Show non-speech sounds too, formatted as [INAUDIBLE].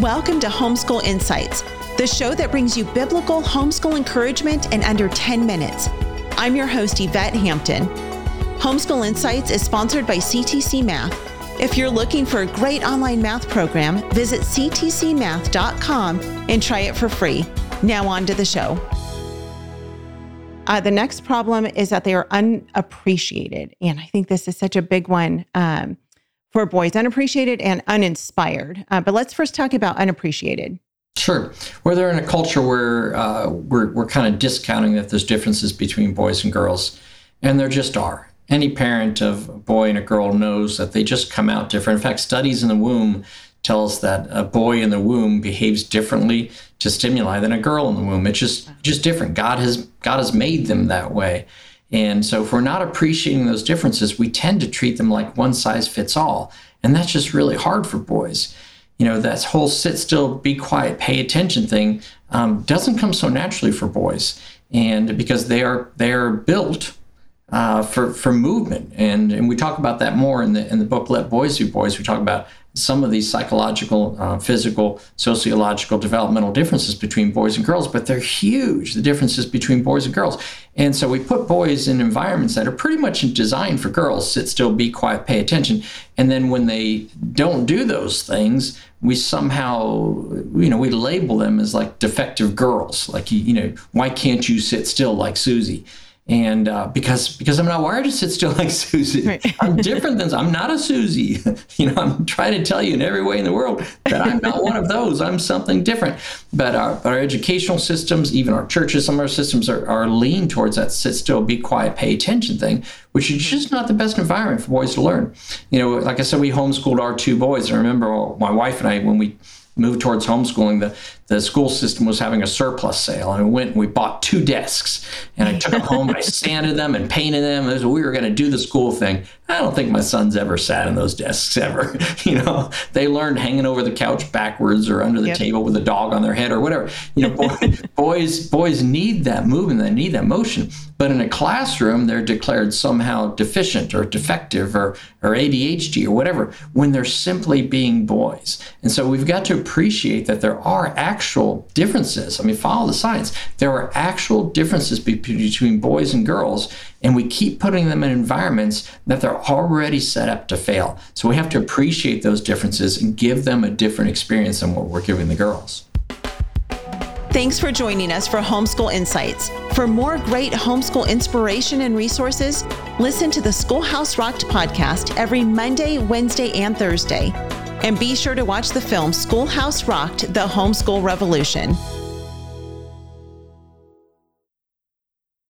Welcome to Homeschool Insights, the show that brings you biblical homeschool encouragement in under 10 minutes. I'm your host, Yvette Hampton. Homeschool Insights is sponsored by CTC Math. If you're looking for a great online math program, visit ctcmath.com and try it for free. Now, on to the show. Uh, the next problem is that they are unappreciated. And I think this is such a big one. Um, for boys, unappreciated and uninspired. Uh, but let's first talk about unappreciated. Sure. Where they're in a culture where uh, we're, we're kind of discounting that there's differences between boys and girls, and there just are. Any parent of a boy and a girl knows that they just come out different. In fact, studies in the womb tell us that a boy in the womb behaves differently to stimuli than a girl in the womb. It's just just different. God has God has made them that way. And so, if we're not appreciating those differences, we tend to treat them like one size fits all. And that's just really hard for boys. You know, that whole sit still, be quiet, pay attention thing um, doesn't come so naturally for boys. And because they are they are built uh, for for movement, and and we talk about that more in the in the book Let Boys Be Boys. We talk about some of these psychological, uh, physical, sociological, developmental differences between boys and girls, but they're huge, the differences between boys and girls. And so we put boys in environments that are pretty much designed for girls sit still, be quiet, pay attention. And then when they don't do those things, we somehow, you know, we label them as like defective girls. Like, you know, why can't you sit still like Susie? And uh, because because I'm not wired to sit still [LAUGHS] like Susie. Right. I'm different than I'm not a Susie. [LAUGHS] you know, I'm trying to tell you in every way in the world that I'm not one of those. I'm something different. But our, our educational systems, even our churches, some of our systems are, are lean towards that sit still, be quiet, pay attention thing, which is just not the best environment for boys to learn. You know, like I said, we homeschooled our two boys. I remember my wife and I when we moved towards homeschooling, the, the school system was having a surplus sale. And we went and we bought two desks. And I took them home and I sanded them and painted them. We were going to do the school thing. I don't think my sons ever sat in those desks ever. [LAUGHS] you know, they learned hanging over the couch backwards or under the yep. table with a dog on their head or whatever. You know, boy, [LAUGHS] boys boys need that movement, they need that motion. But in a classroom, they're declared somehow deficient or defective or, or ADHD or whatever when they're simply being boys. And so we've got to appreciate that there are actual differences. I mean, follow the science. There are actual differences between boys and girls and we keep putting them in environments that they're already set up to fail. So we have to appreciate those differences and give them a different experience than what we're giving the girls. Thanks for joining us for Homeschool Insights. For more great homeschool inspiration and resources, listen to the Schoolhouse Rocked podcast every Monday, Wednesday, and Thursday. And be sure to watch the film Schoolhouse Rocked The Homeschool Revolution.